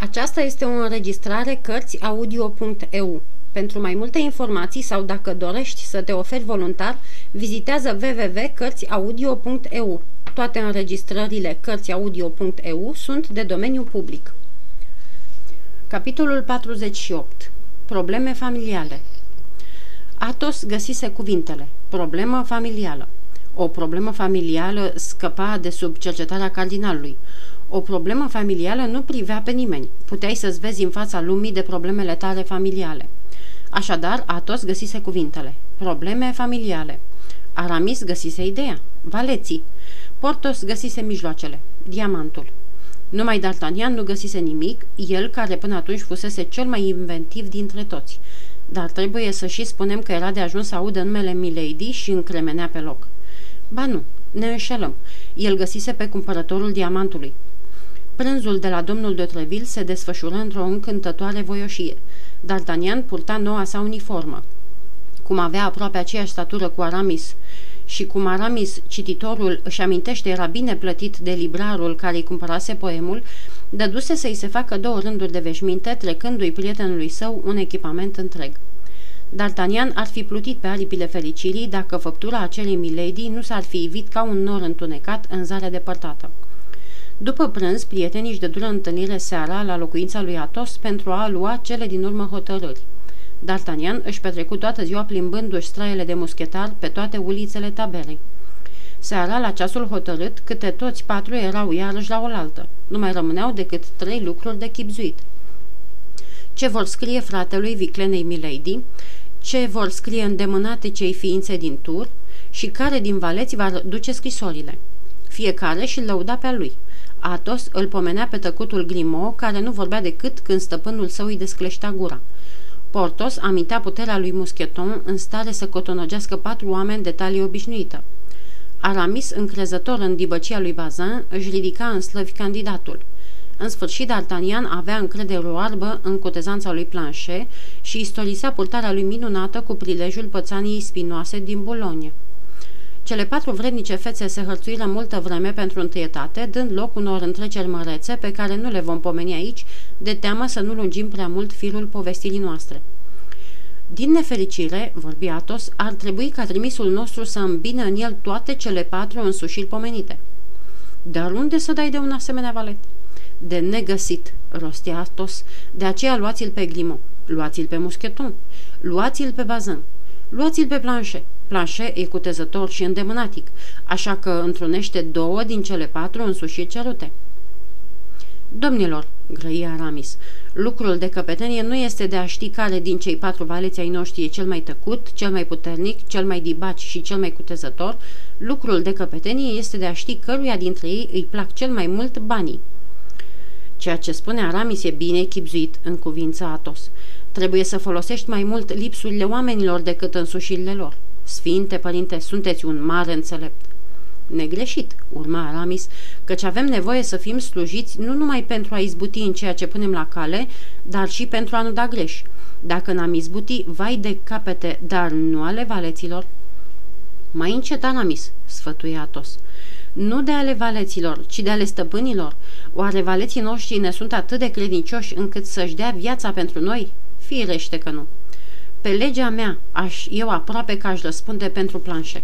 Aceasta este o înregistrare Cărțiaudio.eu. Pentru mai multe informații sau dacă dorești să te oferi voluntar, vizitează www.cărțiaudio.eu. Toate înregistrările Cărțiaudio.eu sunt de domeniu public. Capitolul 48. Probleme familiale Atos găsise cuvintele. Problemă familială. O problemă familială scăpa de sub cercetarea cardinalului. O problemă familială nu privea pe nimeni. Puteai să-ți vezi în fața lumii de problemele tale familiale. Așadar, Atos găsise cuvintele. Probleme familiale. Aramis găsise ideea. Valeții. Portos găsise mijloacele. Diamantul. Numai D'Artagnan nu găsise nimic, el care până atunci fusese cel mai inventiv dintre toți. Dar trebuie să și spunem că era de ajuns să audă numele Milady și încremenea pe loc. Ba nu, ne înșelăm. El găsise pe cumpărătorul diamantului. Prânzul de la domnul de Treville se desfășură într-o încântătoare voioșie. D'Artagnan purta noua sa uniformă. Cum avea aproape aceeași statură cu Aramis și cum Aramis, cititorul, își amintește era bine plătit de librarul care îi cumpărase poemul, dăduse să-i se facă două rânduri de veșminte, trecându-i prietenului său un echipament întreg. D'Artagnan ar fi plutit pe aripile fericirii dacă făptura acelei milady nu s-ar fi ivit ca un nor întunecat în zarea depărtată. După prânz, prietenii își dădură întâlnire seara la locuința lui Atos pentru a lua cele din urmă hotărâri. D'Artagnan își petrecu toată ziua plimbându-și straiele de muschetar pe toate ulițele taberei. Seara, la ceasul hotărât, câte toți patru erau iarăși la oaltă. Nu mai rămâneau decât trei lucruri de chipzuit. Ce vor scrie fratelui viclenei Milady, ce vor scrie îndemânate cei ființe din tur și care din valeți va duce scrisorile. Fiecare și lăuda pe lui. Atos îl pomenea pe tăcutul Grimo, care nu vorbea decât când stăpânul său îi descleștea gura. Portos amintea puterea lui Muscheton în stare să cotonogească patru oameni de talie obișnuită. Aramis, încrezător în dibăcia lui Bazin, își ridica în slăvi candidatul. În sfârșit, D'Artagnan avea încredere oarbă în cotezanța lui Planchet și istorisea purtarea lui minunată cu prilejul pățaniei spinoase din Boulogne. Cele patru vrednice fețe se hărțuiră multă vreme pentru întâietate, dând loc unor întreceri mărețe pe care nu le vom pomeni aici, de teamă să nu lungim prea mult firul povestirii noastre. Din nefericire, vorbi Atos, ar trebui ca trimisul nostru să îmbină în el toate cele patru însușiri pomenite. Dar unde să dai de un asemenea valet? De negăsit, rostia Atos, de aceea luați-l pe Grimo, luați-l pe Muscheton, luați-l pe Bazin, luați-l pe Planchet, Planchet e cutezător și îndemânatic, așa că întrunește două din cele patru însușiri cerute. Domnilor, grăia Aramis, lucrul de căpetenie nu este de a ști care din cei patru valeți ai noștri e cel mai tăcut, cel mai puternic, cel mai dibaci și cel mai cutezător. Lucrul de căpetenie este de a ști căruia dintre ei îi plac cel mai mult banii. Ceea ce spune Aramis e bine echipzuit în cuvința Atos. Trebuie să folosești mai mult lipsurile oamenilor decât însușirile lor. Sfinte, părinte, sunteți un mare înțelept. Negreșit, urma Aramis, căci avem nevoie să fim slujiți nu numai pentru a izbuti în ceea ce punem la cale, dar și pentru a nu da greș. Dacă n-am izbuti, vai de capete, dar nu ale valeților. Mai încet, Aramis, sfătuie Atos. Nu de ale valeților, ci de ale stăpânilor. Oare valeții noștri ne sunt atât de credincioși încât să-și dea viața pentru noi? Firește că nu. Pe legea mea, aș, eu aproape că aș răspunde pentru planșe.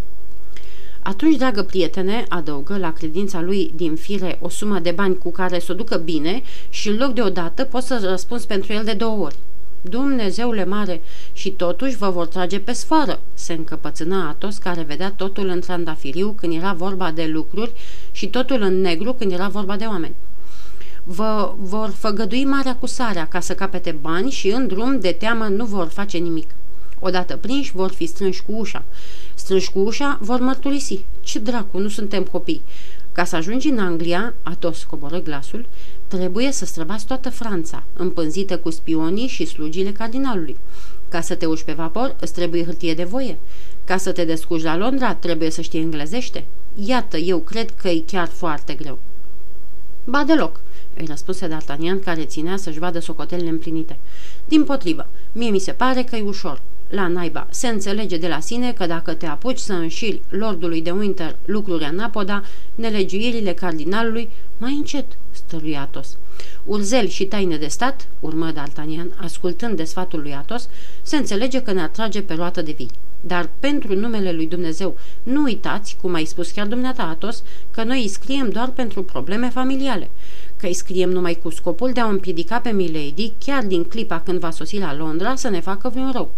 Atunci, dragă prietene, adăugă la credința lui din fire o sumă de bani cu care să o ducă bine și în loc de o dată poți să răspunzi pentru el de două ori. Dumnezeule mare, și totuși vă vor trage pe sfoară, se încăpățâna Atos care vedea totul în trandafiriu când era vorba de lucruri și totul în negru când era vorba de oameni vă vor făgădui marea cu sarea ca să capete bani și în drum de teamă nu vor face nimic. Odată prinși vor fi strânși cu ușa. Strânși cu ușa vor mărturisi. Ce dracu, nu suntem copii. Ca să ajungi în Anglia, Atos coboră glasul, trebuie să străbați toată Franța, împânzită cu spionii și slugile cardinalului. Ca să te uși pe vapor, îți trebuie hârtie de voie. Ca să te descurci la Londra, trebuie să știi englezește. Iată, eu cred că e chiar foarte greu. Ba deloc, îi răspunse D'Artagnan, care ținea să-și vadă socotelele împlinite. Din potrivă, mie mi se pare că e ușor. La naiba, se înțelege de la sine că dacă te apuci să înșiri lordului de Winter lucruri anapoda, nelegiuirile cardinalului, Mai încet, stărui Atos. Urzel și taine de stat, urmă D'Artagnan, ascultând de sfatul lui Atos, se înțelege că ne atrage pe roată de vii. Dar pentru numele lui Dumnezeu, nu uitați, cum ai spus chiar dumneata Atos, că noi îi scriem doar pentru probleme familiale, că îi scriem numai cu scopul de a o împiedica pe Milady, chiar din clipa când va sosi la Londra, să ne facă vreun rău.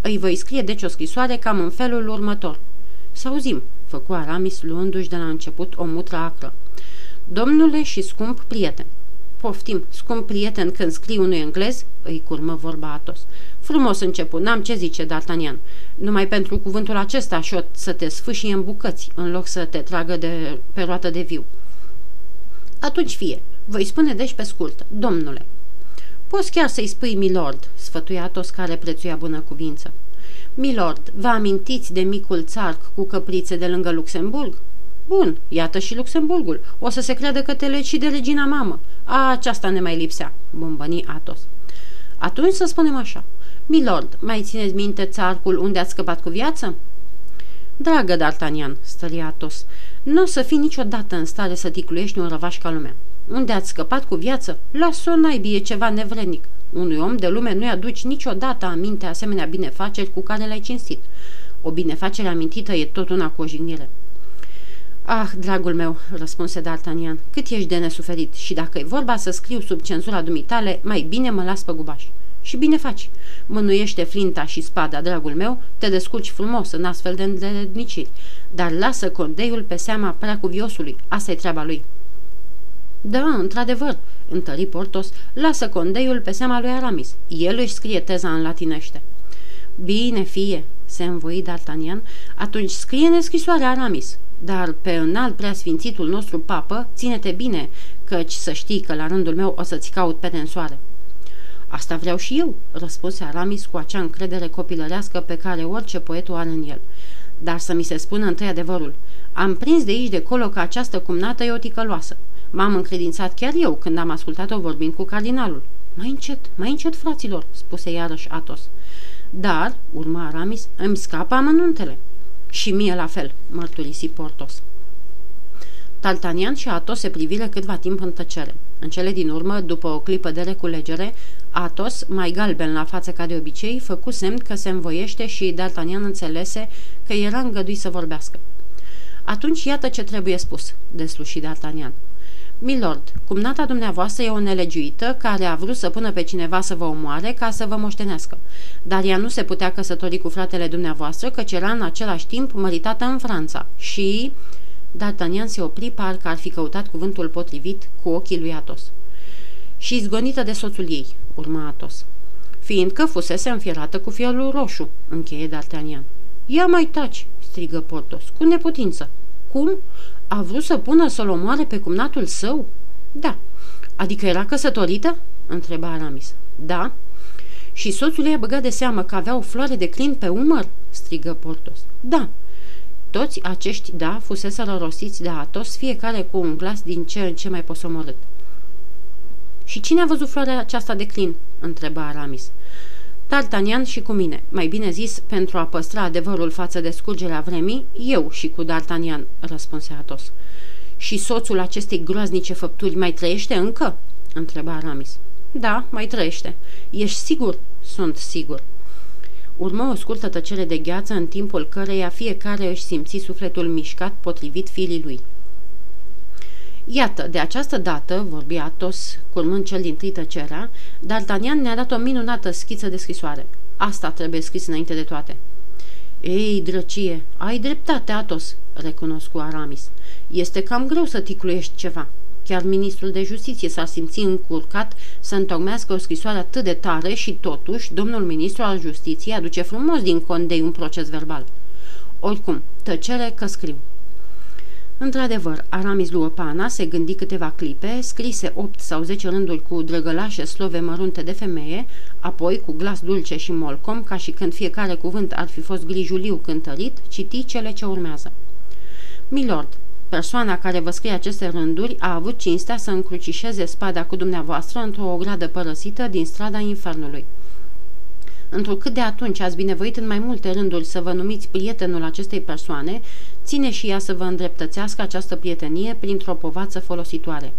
Îi voi scrie deci o scrisoare cam în felul următor. Să auzim, făcu Aramis luându-și de la început o mutră acră. Domnule și scump prieten, Poftim, scump prieten, când scrii unui englez, îi curmă vorba Atos. Frumos început, n-am ce zice D'Artagnan. Numai pentru cuvântul acesta și să te sfâșie în bucăți, în loc să te tragă de, pe roată de viu. Atunci fie, voi spune deci pe scurt, domnule. Poți chiar să-i spui milord, sfătuia Atos care prețuia bună cuvință. Milord, vă amintiți de micul țarc cu căprițe de lângă Luxemburg? Bun, iată și Luxemburgul. O să se creadă că te legi și de regina mamă. A, aceasta ne mai lipsea, bombăni Atos. Atunci să spunem așa. Milord, mai țineți minte țarcul unde ați scăpat cu viață? Dragă D'Artagnan, stări Atos, nu o să fii niciodată în stare să ticluiești un răvaș ca lumea. Unde ați scăpat cu viață? Las-o naibie ceva nevrednic. Unui om de lume nu-i aduci niciodată aminte asemenea binefaceri cu care l-ai cinstit. O binefacere amintită e tot una cu o jignire. Ah, dragul meu, răspunse D'Artagnan, cât ești de nesuferit și dacă e vorba să scriu sub cenzura dumitale, mai bine mă las pe gubaș. Și bine faci. Mânuiește flinta și spada, dragul meu, te descurci frumos în astfel de îndeletniciri, dar lasă condeiul pe seama preacuviosului, asta e treaba lui. Da, într-adevăr, întări Portos, lasă condeiul pe seama lui Aramis. El își scrie teza în latinește. Bine, fie, se învoi D'Artagnan, atunci scrie-ne scrisoarea Aramis. Dar pe înalt preasfințitul nostru papă, ține-te bine, căci să știi că la rândul meu o să-ți caut pe tensoare. Asta vreau și eu, răspunse Aramis cu acea încredere copilărească pe care orice poet o are în el. Dar să mi se spună întâi adevărul. Am prins de aici de colo că această cumnată e o ticăloasă. M-am încredințat chiar eu când am ascultat-o vorbind cu cardinalul. Mai încet, mai încet, fraților, spuse iarăși Atos. Dar, urma Aramis, îmi scapă amănuntele. Și mie la fel, mărturisi Portos. Tartanian și Atos se priviră câtva timp în tăcere. În cele din urmă, după o clipă de reculegere, Atos, mai galben la față ca de obicei, făcu semn că se învoiește și D'Artagnan înțelese că era îngăduit să vorbească. Atunci iată ce trebuie spus, desluși D'Artagnan. Milord, cumnata dumneavoastră e o nelegiuită care a vrut să pună pe cineva să vă omoare ca să vă moștenească. Dar ea nu se putea căsători cu fratele dumneavoastră, căci era în același timp măritată în Franța. Și... D'Artagnan se opri, parcă ar fi căutat cuvântul potrivit cu ochii lui Atos. Și izgonită de soțul ei, urma Atos. Fiindcă fusese înfierată cu fielul roșu, încheie D'Artagnan. Ia mai taci, strigă Portos, cu neputință. Cum? A vrut să pună să-l omoare pe cumnatul său? Da. Adică era căsătorită? Întreba Aramis. Da. Și soțul ei a băgat de seamă că avea o floare de clin pe umăr? strigă Portos. Da. Toți acești da fusese rosiți de Atos, fiecare cu un glas din ce în ce mai posomorât. Și cine a văzut floarea aceasta de clin? întreba Aramis. D'Artagnan și cu mine, mai bine zis, pentru a păstra adevărul față de scurgerea vremii, eu și cu D'Artagnan, răspunse Atos. Și soțul acestei groaznice făpturi mai trăiește încă? întreba Aramis. Da, mai trăiește. Ești sigur? Sunt sigur. Urmă o scurtă tăcere de gheață în timpul căreia fiecare își simți sufletul mișcat potrivit firii lui. Iată, de această dată, vorbi Atos, curmând cel din tâi tăcerea, D'Artagnan ne-a dat o minunată schiță de scrisoare. Asta trebuie scris înainte de toate. Ei, drăcie, ai dreptate, Atos, recunosc cu Aramis. Este cam greu să ticluiești ceva. Chiar ministrul de justiție s-a simțit încurcat să întocmească o scrisoare atât de tare și totuși domnul ministru al justiției aduce frumos din condei un proces verbal. Oricum, tăcere că scriu. Într-adevăr, Aramis luă pana, se gândi câteva clipe, scrise opt sau zece rânduri cu drăgălașe slove mărunte de femeie, apoi, cu glas dulce și molcom, ca și când fiecare cuvânt ar fi fost grijuliu cântărit, citi cele ce urmează. Milord, persoana care vă scrie aceste rânduri a avut cinstea să încrucișeze spada cu dumneavoastră într-o ogradă părăsită din strada infernului. Întrucât de atunci ați binevoit în mai multe rânduri să vă numiți prietenul acestei persoane, ține și ea să vă îndreptățească această prietenie printr-o povață folositoare.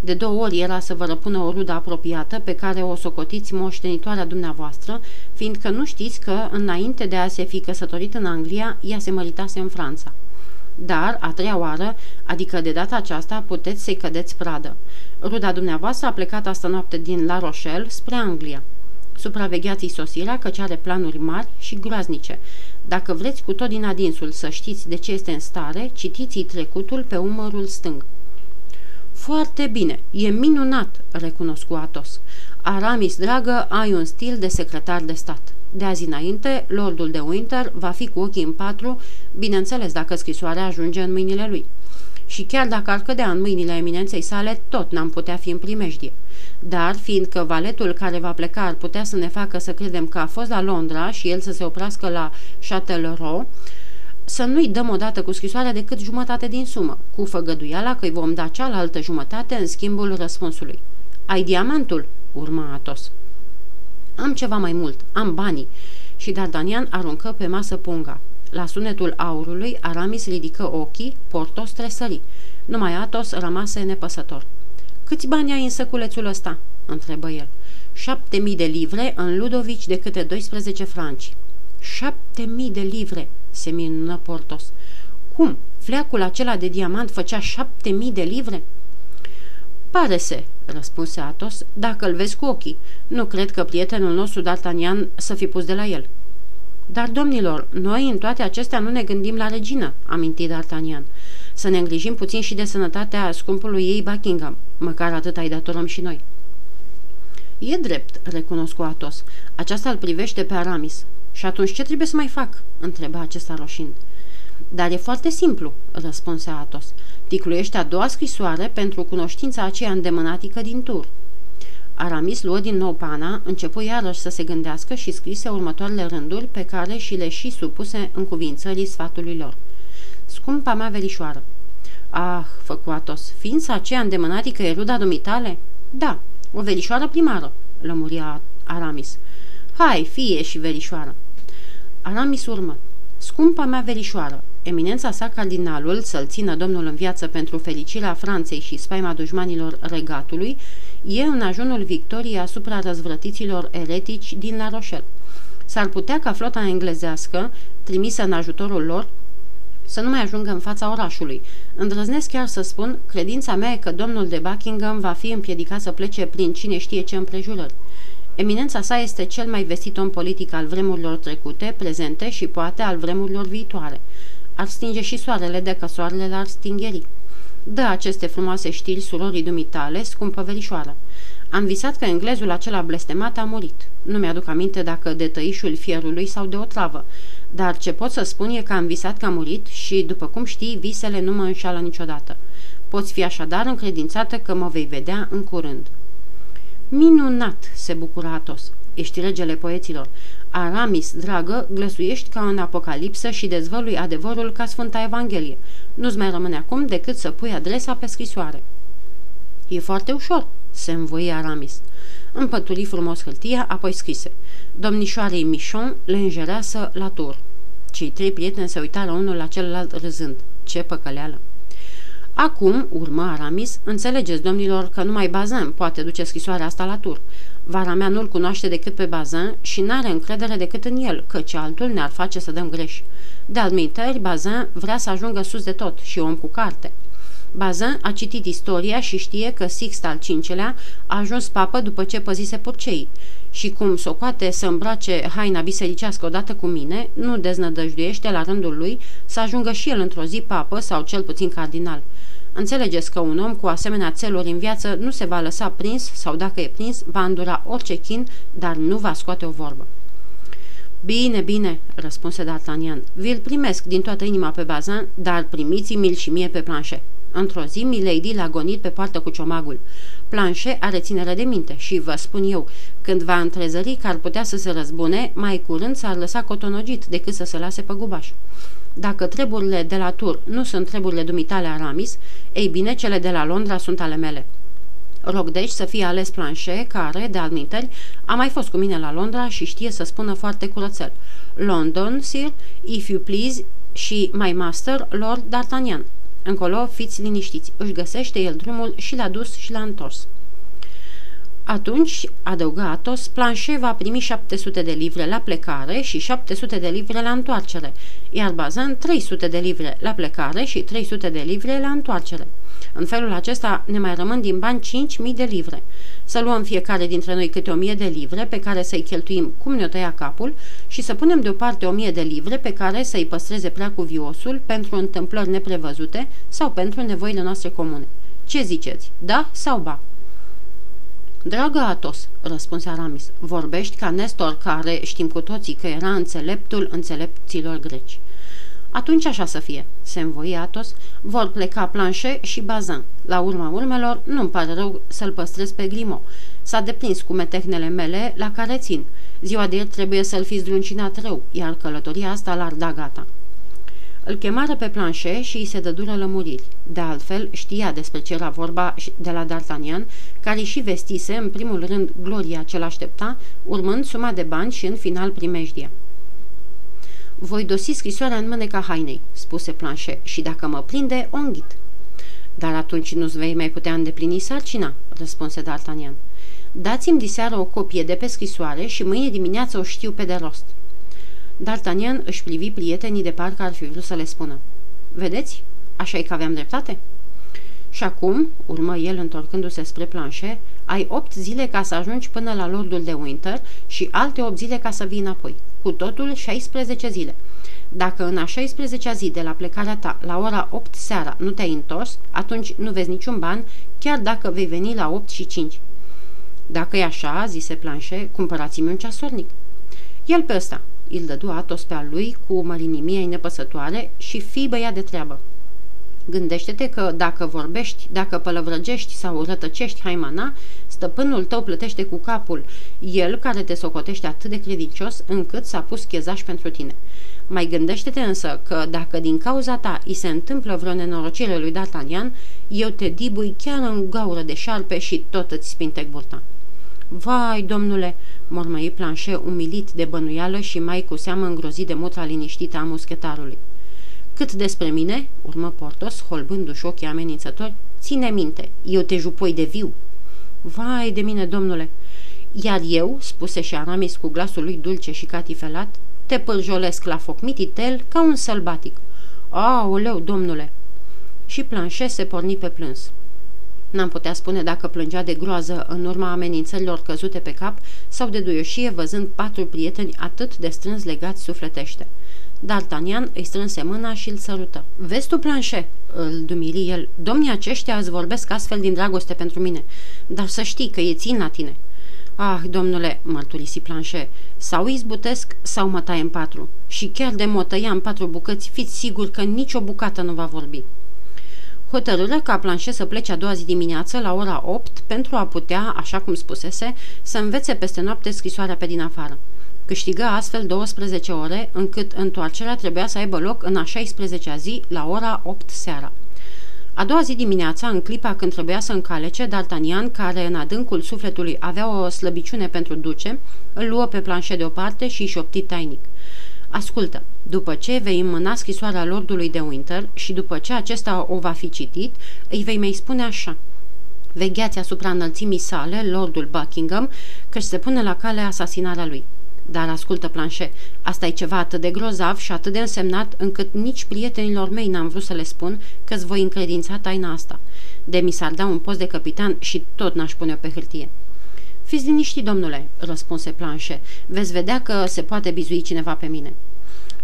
De două ori era să vă răpună o rudă apropiată pe care o socotiți moștenitoarea dumneavoastră, fiindcă nu știți că, înainte de a se fi căsătorit în Anglia, ea se măritase în Franța. Dar, a treia oară, adică de data aceasta, puteți să-i cădeți pradă. Ruda dumneavoastră a plecat asta noapte din La Rochelle spre Anglia. Supravegheați-i sosirea căci are planuri mari și groaznice. Dacă vreți cu tot din adinsul să știți de ce este în stare, citiți-i trecutul pe umărul stâng. Foarte bine, e minunat, recunoscu Atos. Aramis, dragă, ai un stil de secretar de stat. De azi înainte, lordul de Winter va fi cu ochii în patru, bineînțeles dacă scrisoarea ajunge în mâinile lui. Și chiar dacă ar cădea în mâinile eminenței sale, tot n-am putea fi în primejdie. Dar, fiindcă valetul care va pleca ar putea să ne facă să credem că a fost la Londra și el să se oprească la Châtellerault, să nu-i dăm odată cu scrisoarea decât jumătate din sumă, cu făgăduiala că îi vom da cealaltă jumătate în schimbul răspunsului. Ai diamantul?" urma Atos. Am ceva mai mult, am banii." Și Dardanian aruncă pe masă punga. La sunetul aurului, Aramis ridică ochii, Portos tresări. Numai Atos rămase nepăsător. Câți bani ai în săculețul ăsta?" întrebă el. Șapte mii de livre în Ludovici de câte 12 franci. Șapte mii de livre!" se minună Portos. Cum? Fleacul acela de diamant făcea șapte mii de livre?" Pare se, răspunse Atos, dacă îl vezi cu ochii. Nu cred că prietenul nostru D'Artagnan să fi pus de la el. Dar, domnilor, noi în toate acestea nu ne gândim la regină, aminti D'Artagnan. Să ne îngrijim puțin și de sănătatea scumpului ei Buckingham, măcar atât ai datorăm și noi. E drept, recunosc Atos. Aceasta îl privește pe Aramis. Și atunci ce trebuie să mai fac?" întreba acesta roșind. Dar e foarte simplu," răspunse Atos. Ticluiește a doua scrisoare pentru cunoștința aceea îndemânatică din tur. Aramis luă din nou pana, începu iarăși să se gândească și scrise următoarele rânduri pe care și le și supuse în cuvințării sfatului lor. Scumpa mea verișoară. Ah, făcu Atos, ființa aceea îndemânatică e ruda dumitale? Da, o verișoară primară, lămuria Aramis. Hai, fie și verișoară. Aramis urmă. Scumpa mea verișoară, eminența sa cardinalul să-l țină domnul în viață pentru fericirea Franței și spaima dușmanilor regatului, e în ajunul victoriei asupra răzvrătiților eretici din La Rochelle. S-ar putea ca flota englezească, trimisă în ajutorul lor, să nu mai ajungă în fața orașului. Îndrăznesc chiar să spun, credința mea e că domnul de Buckingham va fi împiedicat să plece prin cine știe ce împrejurări. Eminența sa este cel mai vestit om politic al vremurilor trecute, prezente și poate al vremurilor viitoare. Ar stinge și soarele de că soarele l-ar stingeri. Dă aceste frumoase știri surorii dumitale, scumpă verișoară. Am visat că englezul acela blestemat a murit. Nu mi-aduc aminte dacă de tăișul fierului sau de o travă, dar ce pot să spun e că am visat că a murit și, după cum știi, visele nu mă înșală niciodată. Poți fi așadar încredințată că mă vei vedea în curând. Minunat, se bucura Atos. Ești regele poeților. Aramis, dragă, glăsuiești ca în Apocalipsă și dezvălui adevărul ca Sfânta Evanghelie. Nu-ți mai rămâne acum decât să pui adresa pe scrisoare. E foarte ușor, se învoie Aramis. Împături frumos hârtia, apoi scrise. Domnișoarei Michon le înjereasă la tur. Cei trei prieteni se uitară unul la celălalt râzând. Ce păcăleală! Acum, urmă Aramis, înțelegeți, domnilor, că numai Bazin poate duce scrisoarea asta la tur. Vara mea nu-l cunoaște decât pe Bazin și n-are încredere decât în el, căci altul ne-ar face să dăm greș. De admiteri, Bazin vrea să ajungă sus de tot și om cu carte. Bazin a citit istoria și știe că Sixt al V-lea a ajuns papă după ce păzise purcei și cum socoate să îmbrace haina bisericească odată cu mine, nu deznădăjduiește la rândul lui să ajungă și el într-o zi papă sau cel puțin cardinal. Înțelegeți că un om cu asemenea țeluri în viață nu se va lăsa prins sau dacă e prins, va îndura orice chin, dar nu va scoate o vorbă. Bine, bine, răspunse D'Artagnan. Vi-l primesc din toată inima pe bazan, dar primiți-mi-l și mie pe planșe. Într-o zi, Milady l-a gonit pe poartă cu ciomagul. Planșe are ținere de minte și vă spun eu, când va întrezări că ar putea să se răzbune, mai curând s-ar lăsa cotonogit decât să se lase pe gubaș. Dacă treburile de la tur nu sunt treburile dumitale Aramis, ei bine, cele de la Londra sunt ale mele. Rog deci să fie ales planșe care, de admiteri, a mai fost cu mine la Londra și știe să spună foarte curățel. London, sir, if you please, și my master, Lord D'Artagnan. Încolo, fiți liniștiți, își găsește el drumul și l-a dus și l-a întors. Atunci, adăugă Atos, Planșe va primi 700 de livre la plecare și 700 de livre la întoarcere, iar Bazan 300 de livre la plecare și 300 de livre la întoarcere. În felul acesta ne mai rămân din bani 5.000 de livre. Să luăm fiecare dintre noi câte 1000 de livre pe care să-i cheltuim cum ne-o tăia capul și să punem deoparte 1000 de livre pe care să-i păstreze prea cuviosul pentru întâmplări neprevăzute sau pentru nevoile noastre comune. Ce ziceți? Da sau ba? Dragă Atos, răspunse Aramis, vorbești ca Nestor, care știm cu toții că era înțeleptul înțelepților greci. Atunci așa să fie, se învoi Atos, vor pleca Planșe și Bazin. La urma urmelor, nu-mi pare rău să-l păstrez pe Grimo. S-a deprins cu metehnele mele la care țin. Ziua de ieri trebuie să-l fi zdruncinat rău, iar călătoria asta l-ar da gata. Îl chemară pe planșe și îi se dădură lămuriri. De altfel, știa despre ce era vorba de la D'Artagnan, care și vestise, în primul rând, gloria ce l-aștepta, urmând suma de bani și, în final, primejdia. Voi dosi scrisoarea în mâneca hainei," spuse planșe, și dacă mă prinde, o înghit." Dar atunci nu-ți vei mai putea îndeplini sarcina," răspunse D'Artagnan. Dați-mi diseară o copie de pe scrisoare și mâine dimineață o știu pe de rost." D'Artagnan își privi prietenii de parcă ar fi vrut să le spună. Vedeți? Așa e că aveam dreptate?" Și acum, urmă el întorcându-se spre planșe, ai opt zile ca să ajungi până la lordul de Winter și alte opt zile ca să vii înapoi. Cu totul 16 zile. Dacă în a 16-a zi de la plecarea ta, la ora 8 seara, nu te-ai întors, atunci nu vezi niciun ban, chiar dacă vei veni la 8 și 5. Dacă e așa, zise Planșe, cumpărați-mi un ceasornic. El pe ăsta, îl dădu Atos pe al lui cu mărinimia nepăsătoare și fii băiat de treabă. Gândește-te că dacă vorbești, dacă pălăvrăgești sau rătăcești haimana, stăpânul tău plătește cu capul, el care te socotește atât de credincios încât s-a pus chezaș pentru tine. Mai gândește-te însă că dacă din cauza ta îi se întâmplă vreo nenorocire lui D'Artagnan, eu te dibui chiar în gaură de șarpe și tot îți spinte burta. Vai, domnule!" mormăi planșe umilit de bănuială și mai cu seamă îngrozit de mutra liniștită a muschetarului. Cât despre mine, urmă Portos, holbându-și ochii amenințători, ține minte, eu te jupoi de viu. Vai de mine, domnule! Iar eu, spuse și Aramis cu glasul lui dulce și catifelat, te pârjolesc la foc mititel ca un sălbatic. Aoleu, domnule! Și planșe se porni pe plâns. N-am putea spune dacă plângea de groază în urma amenințărilor căzute pe cap sau de duioșie văzând patru prieteni atât de strâns legați sufletește. D'Artagnan îi strânse mâna și îl sărută. Vezi tu, planșe?" îl dumili el. Domnii aceștia îți vorbesc astfel din dragoste pentru mine, dar să știi că e țin la tine." Ah, domnule," mărturisi planșe, sau izbutesc sau mă taie în patru. Și chiar de mă tăia în patru bucăți, fiți sigur că nicio bucată nu va vorbi." Hotărâre ca planșe să plece a doua zi dimineață la ora 8 pentru a putea, așa cum spusese, să învețe peste noapte scrisoarea pe din afară. Câștigă astfel 12 ore, încât întoarcerea trebuia să aibă loc în a 16-a zi, la ora 8 seara. A doua zi dimineața, în clipa când trebuia să încalece, D'Artagnan, care în adâncul sufletului avea o slăbiciune pentru duce, îl luă pe planșe deoparte și șopti tainic. Ascultă, după ce vei înmâna scrisoarea lordului de Winter și după ce acesta o va fi citit, îi vei mai spune așa. Vegheați asupra înălțimii sale, lordul Buckingham, că se pune la cale asasinarea lui. Dar ascultă, planșe, asta e ceva atât de grozav și atât de însemnat încât nici prietenilor mei n-am vrut să le spun că îți voi încredința taina asta. De mi s-ar da un post de capitan și tot n-aș pune-o pe hârtie. Fiți liniștit, domnule, răspunse planșe. Veți vedea că se poate bizui cineva pe mine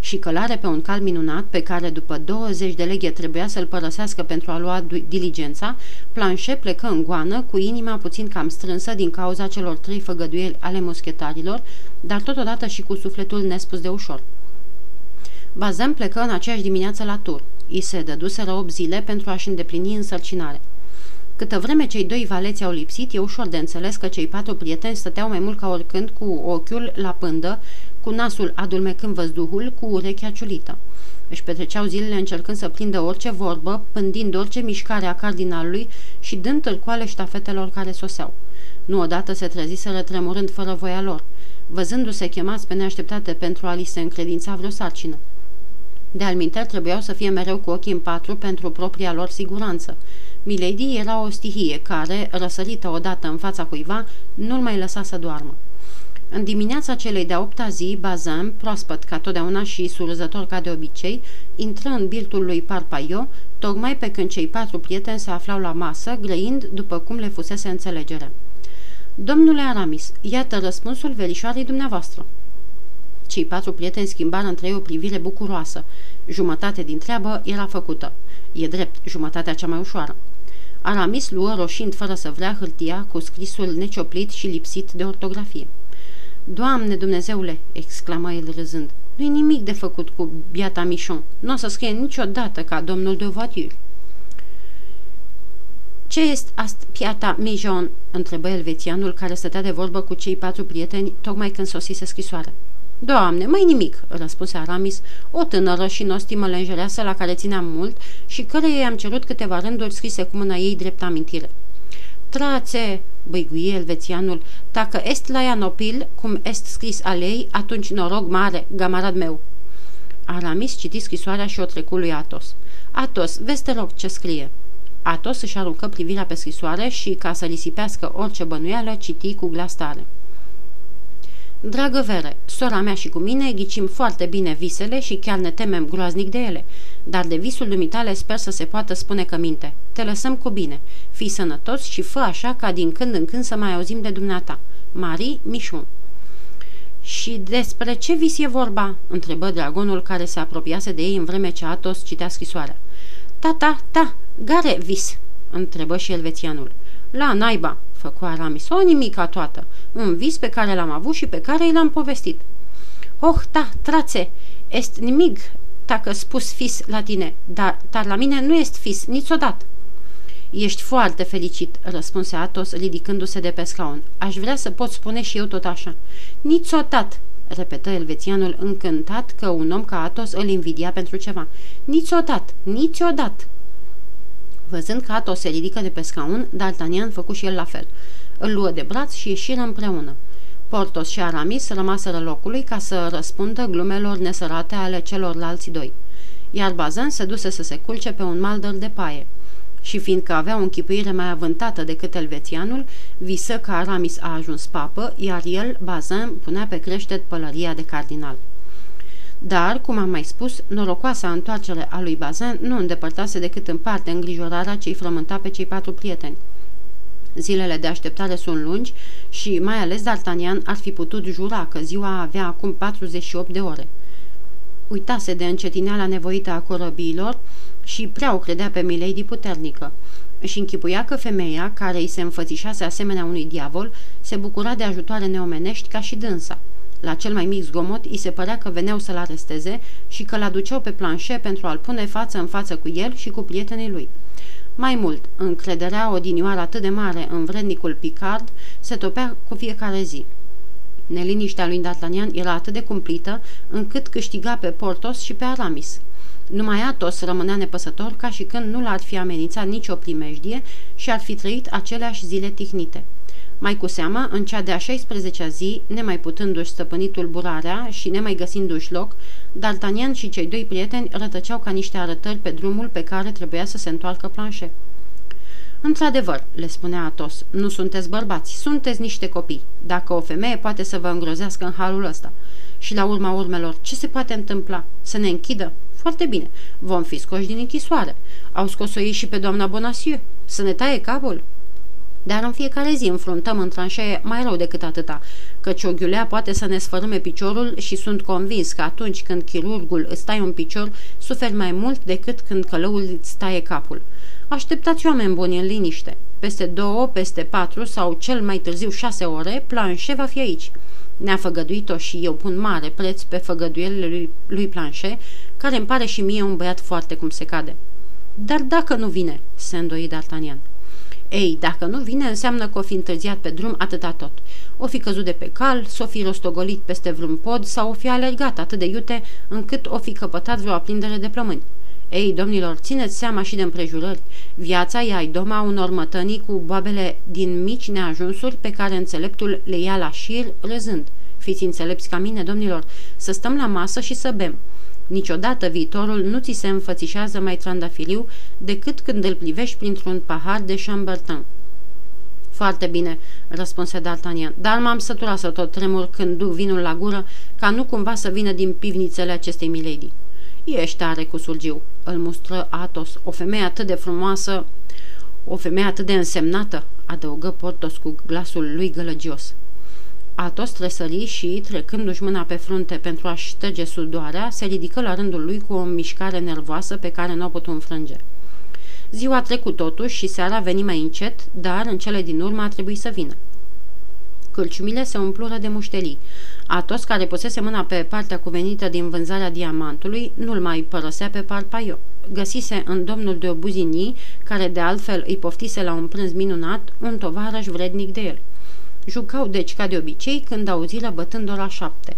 și călare pe un cal minunat pe care după 20 de leghe trebuia să-l părăsească pentru a lua diligența, Planșe plecă în goană cu inima puțin cam strânsă din cauza celor trei făgăduieli ale moschetarilor, dar totodată și cu sufletul nespus de ușor. Bazem plecă în aceeași dimineață la tur. I se dăduseră 8 zile pentru a-și îndeplini însărcinare. Câtă vreme cei doi valeți au lipsit, e ușor de înțeles că cei patru prieteni stăteau mai mult ca oricând cu ochiul la pândă, cu nasul adulmecând văzduhul, cu urechea ciulită. Își petreceau zilele încercând să prindă orice vorbă, pândind orice mișcare a cardinalului și dând târcoale ștafetelor care soseau. Nu odată se treziseră tremurând fără voia lor, văzându-se chemați pe neașteptate pentru a li se încredința vreo sarcină. De alminter trebuiau să fie mereu cu ochii în patru pentru propria lor siguranță. Milady era o stihie care, răsărită odată în fața cuiva, nu-l mai lăsa să doarmă. În dimineața celei de-a opta zi, Bazin, proaspăt ca totdeauna și surzător ca de obicei, intră în birtul lui Parpaio, tocmai pe când cei patru prieteni se aflau la masă, grăind după cum le fusese înțelegere. Domnule Aramis, iată răspunsul verișoarei dumneavoastră. Cei patru prieteni schimbară între ei o privire bucuroasă. Jumătate din treabă era făcută. E drept, jumătatea cea mai ușoară. Aramis luă roșind fără să vrea hârtia cu scrisul necioplit și lipsit de ortografie. Doamne Dumnezeule!" exclamă el râzând. Nu-i nimic de făcut cu biata Michon. Nu o să scrie niciodată ca domnul de voiture." Ce este ast piata Mijon?" întrebă elvețianul care stătea de vorbă cu cei patru prieteni tocmai când sosise scrisoarea. Doamne, mai nimic," răspunse Aramis, o tânără și nostimă lenjereasă la care țineam mult și căreia i-am cerut câteva rânduri scrise cu mâna ei drept amintire. Trațe, băiguie elvețianul, dacă est la Ianopil, cum est scris alei, atunci noroc mare, gamarad meu. Aramis citi scrisoarea și o trecu lui Atos. Atos, vezi te rog ce scrie. Atos își aruncă privirea pe scrisoare și, ca să risipească orice bănuială, citi cu glas tare. Dragă Vere, sora mea și cu mine ghicim foarte bine visele și chiar ne temem groaznic de ele, dar de visul dumitale sper să se poată spune că minte. Te lăsăm cu bine. Fii sănătos și fă așa ca din când în când să mai auzim de dumneata. Marie Mișun. Și despre ce vis e vorba?" întrebă dragonul care se apropiase de ei în vreme ce Atos citea scrisoarea. Ta, ta, ta, gare vis?" întrebă și elvețianul. La naiba, făcu Aramis, o nimica toată, un vis pe care l-am avut și pe care i l-am povestit. Oh, da, trațe, est nimic, dacă spus fis la tine, dar, dar la mine nu este fis niciodată. Ești foarte fericit, răspunse Atos, ridicându-se de pe scaun. Aș vrea să pot spune și eu tot așa. Niciodată, repetă elvețianul încântat că un om ca Atos îl invidia pentru ceva. Niciodată, niciodată. Văzând că Atos se ridică de pe scaun, D'Artagnan făcu și el la fel. Îl luă de braț și ieșiră împreună. Portos și Aramis rămaseră locului ca să răspundă glumelor nesărate ale celorlalți doi. Iar Bazan se duse să se culce pe un maldăr de paie. Și fiindcă avea o închipuire mai avântată decât elvețianul, visă că Aramis a ajuns papă, iar el, Bazin, punea pe creștet pălăria de cardinal. Dar, cum am mai spus, norocoasa întoarcere a lui Bazin nu îndepărtase decât în parte îngrijorarea ce îi frământa pe cei patru prieteni. Zilele de așteptare sunt lungi și mai ales D'Artagnan ar fi putut jura că ziua avea acum 48 de ore. Uitase de încetineala nevoită a corăbiilor și prea o credea pe Milady puternică. Își închipuia că femeia, care îi se înfățișase asemenea unui diavol, se bucura de ajutoare neomenești ca și dânsa. La cel mai mic zgomot, îi se părea că veneau să-l aresteze și că l-aduceau pe planșe pentru a-l pune față în față cu el și cu prietenii lui. Mai mult, încrederea odinioară atât de mare în vrednicul Picard se topea cu fiecare zi. Neliniștea lui D'Artagnan era atât de cumplită încât câștiga pe Portos și pe Aramis. Numai Atos rămânea nepăsător ca și când nu l-ar fi amenințat nicio primejdie și ar fi trăit aceleași zile tihnite. Mai cu seamă, în cea de-a 16-a zi, nemai putându-și stăpâni tulburarea și nemai găsindu-și loc, D'Artagnan și cei doi prieteni rătăceau ca niște arătări pe drumul pe care trebuia să se întoarcă planșe. Într-adevăr, le spunea Atos, nu sunteți bărbați, sunteți niște copii. Dacă o femeie poate să vă îngrozească în halul ăsta. Și la urma urmelor, ce se poate întâmpla? Să ne închidă? Foarte bine, vom fi scoși din închisoare. Au scos-o ei și pe doamna Bonacieux. Să ne taie capul? Dar în fiecare zi înfruntăm în tranșee mai rău decât atâta, căci o ghiulea poate să ne sfărâme piciorul și sunt convins că atunci când chirurgul îți taie un picior, suferi mai mult decât când călăul îți taie capul. Așteptați oameni buni în liniște. Peste două, peste patru sau cel mai târziu șase ore, Planșe va fi aici. Ne-a făgăduit-o și eu pun mare preț pe făgăduielile lui, lui Planșe, care îmi pare și mie un băiat foarte cum se cade. Dar dacă nu vine, se îndoi D'Artagnan. Ei, dacă nu vine, înseamnă că o fi întârziat pe drum atâta tot. O fi căzut de pe cal, s-o fi rostogolit peste vreun pod sau o fi alergat atât de iute încât o fi căpătat vreo aprindere de plămâni. Ei, domnilor, țineți seama și de împrejurări. Viața e ai doma unor mătănii cu boabele din mici neajunsuri pe care înțeleptul le ia la șir râzând. Fiți înțelepți ca mine, domnilor, să stăm la masă și să bem. Niciodată viitorul nu ți se înfățișează mai trandafiriu decât când îl privești printr-un pahar de Chambertin. Foarte bine, răspunse D'Artagnan, dar m-am săturat să tot tremur când duc vinul la gură, ca nu cumva să vină din pivnițele acestei milady. Ești tare cu surgiu, îl mustră Atos, o femeie atât de frumoasă, o femeie atât de însemnată, adăugă Portos cu glasul lui gălăgios. Atos tresări și, trecându-și mâna pe frunte pentru a șterge sudoarea, se ridică la rândul lui cu o mișcare nervoasă pe care nu o putut înfrânge. Ziua a trecut totuși și seara veni mai încet, dar în cele din urmă a trebuit să vină. Cârciumile se umplură de muștelii. Atos, care pusese mâna pe partea cuvenită din vânzarea diamantului, nu-l mai părăsea pe Parpaio. Găsise în domnul de Obuzini, care de altfel îi poftise la un prânz minunat, un tovarăș vrednic de el. Jucau deci ca de obicei când auziră bătând ora șapte.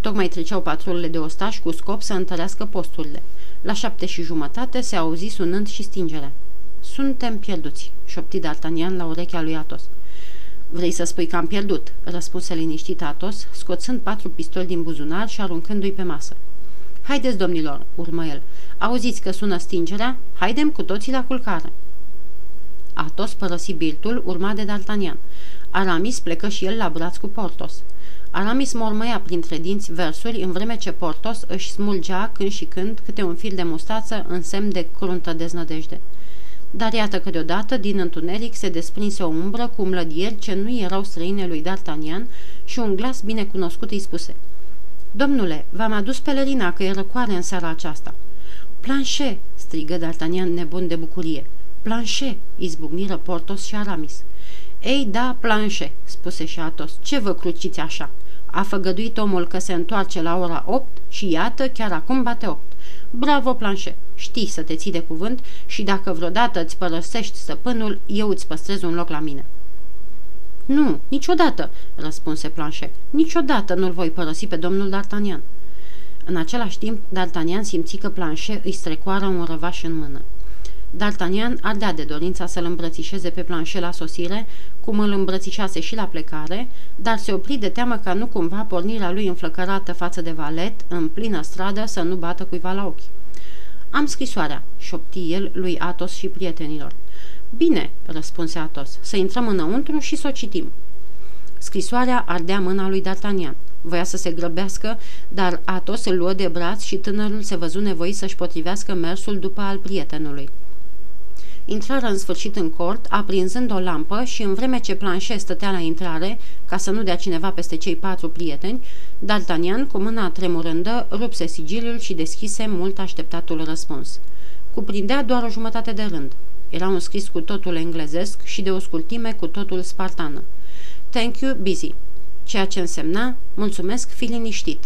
Tocmai treceau patrulele de ostași cu scop să întărească posturile. La șapte și jumătate se auzi sunând și stingerea. Suntem pierduți, șopti D'Artagnan la urechea lui Atos. Vrei să spui că am pierdut?" răspunse liniștit Atos, scoțând patru pistoli din buzunar și aruncându-i pe masă. Haideți, domnilor," urmă el. Auziți că sună stingerea? Haidem cu toții la culcare." Atos părăsi biltul, urmat de D'Artagnan. Aramis plecă și el la braț cu Portos. Aramis mormăia printre dinți versuri, în vreme ce Portos își smulgea când și când câte un fil de mustață în semn de cruntă deznădejde. Dar iată că deodată, din întuneric, se desprinse o umbră cu mlădieri ce nu erau străine lui D'Artagnan și un glas binecunoscut îi spuse Domnule, v-am adus pelerina că e răcoare în seara aceasta." Planșe!" strigă D'Artagnan nebun de bucurie. Planșe!" izbucniră Portos și Aramis. Ei, da, planșe, spuse și Atos. Ce vă cruciți așa? A făgăduit omul că se întoarce la ora 8 și iată, chiar acum bate 8. Bravo, planșe! Știi să te ții de cuvânt și dacă vreodată îți părăsești stăpânul, eu îți păstrez un loc la mine. Nu, niciodată, răspunse Planșe. Niciodată nu-l voi părăsi pe domnul D'Artagnan. În același timp, D'Artagnan simți că Planșe îi strecoară un răvaș în mână. D'Artagnan ardea de dorința să-l îmbrățișeze pe planșe la sosire, cum îl îmbrățișase și la plecare, dar se opri de teamă ca nu cumva pornirea lui înflăcărată față de valet, în plină stradă, să nu bată cuiva la ochi. Am scrisoarea, șopti el lui Atos și prietenilor. Bine, răspunse Atos, să intrăm înăuntru și să o citim. Scrisoarea ardea mâna lui D'Artagnan. Voia să se grăbească, dar Atos îl luă de braț și tânărul se văzu nevoit să-și potrivească mersul după al prietenului intrară în sfârșit în cort, aprinzând o lampă și în vreme ce Planchet stătea la intrare, ca să nu dea cineva peste cei patru prieteni, D'Artagnan, cu mâna tremurândă, rupse sigiliul și deschise mult așteptatul răspuns. Cuprindea doar o jumătate de rând. Era un scris cu totul englezesc și de o scurtime cu totul spartană. Thank you, busy. Ceea ce însemna, mulțumesc, fi liniștit.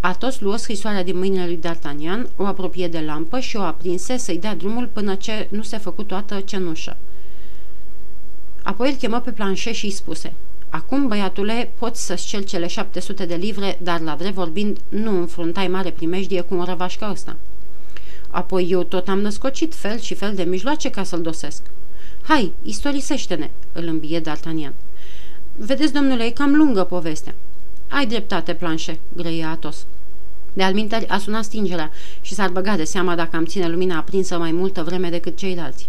Atos luă scrisoarea din mâinile lui D'Artagnan, o apropie de lampă și o aprinse să-i dea drumul până ce nu se făcu toată cenușă. Apoi îl chemă pe planșe și îi spuse Acum, băiatule, poți să-ți cel cele 700 de livre, dar la drept vorbind nu înfruntai mare primejdie cu un răvaș ca ăsta. Apoi eu tot am născocit fel și fel de mijloace ca să-l dosesc. Hai, istorisește-ne, îl îmbie D'Artagnan. Vedeți, domnule, e cam lungă povestea. Ai dreptate, planșe, grăie Atos. De alminteri a sunat stingerea și s-ar băga de seama dacă am ține lumina aprinsă mai multă vreme decât ceilalți.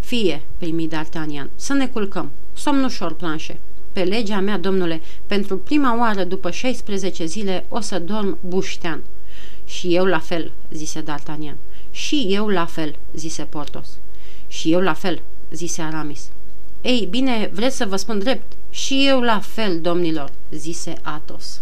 Fie, primi D'Artagnan, să ne culcăm. Somn ușor, planșe. Pe legea mea, domnule, pentru prima oară după 16 zile o să dorm buștean. Și eu la fel, zise D'Artagnan. Și eu la fel, zise Portos. Și eu la fel, zise Aramis. Ei, bine, vreți să vă spun drept? Și eu la fel, domnilor, zise Atos.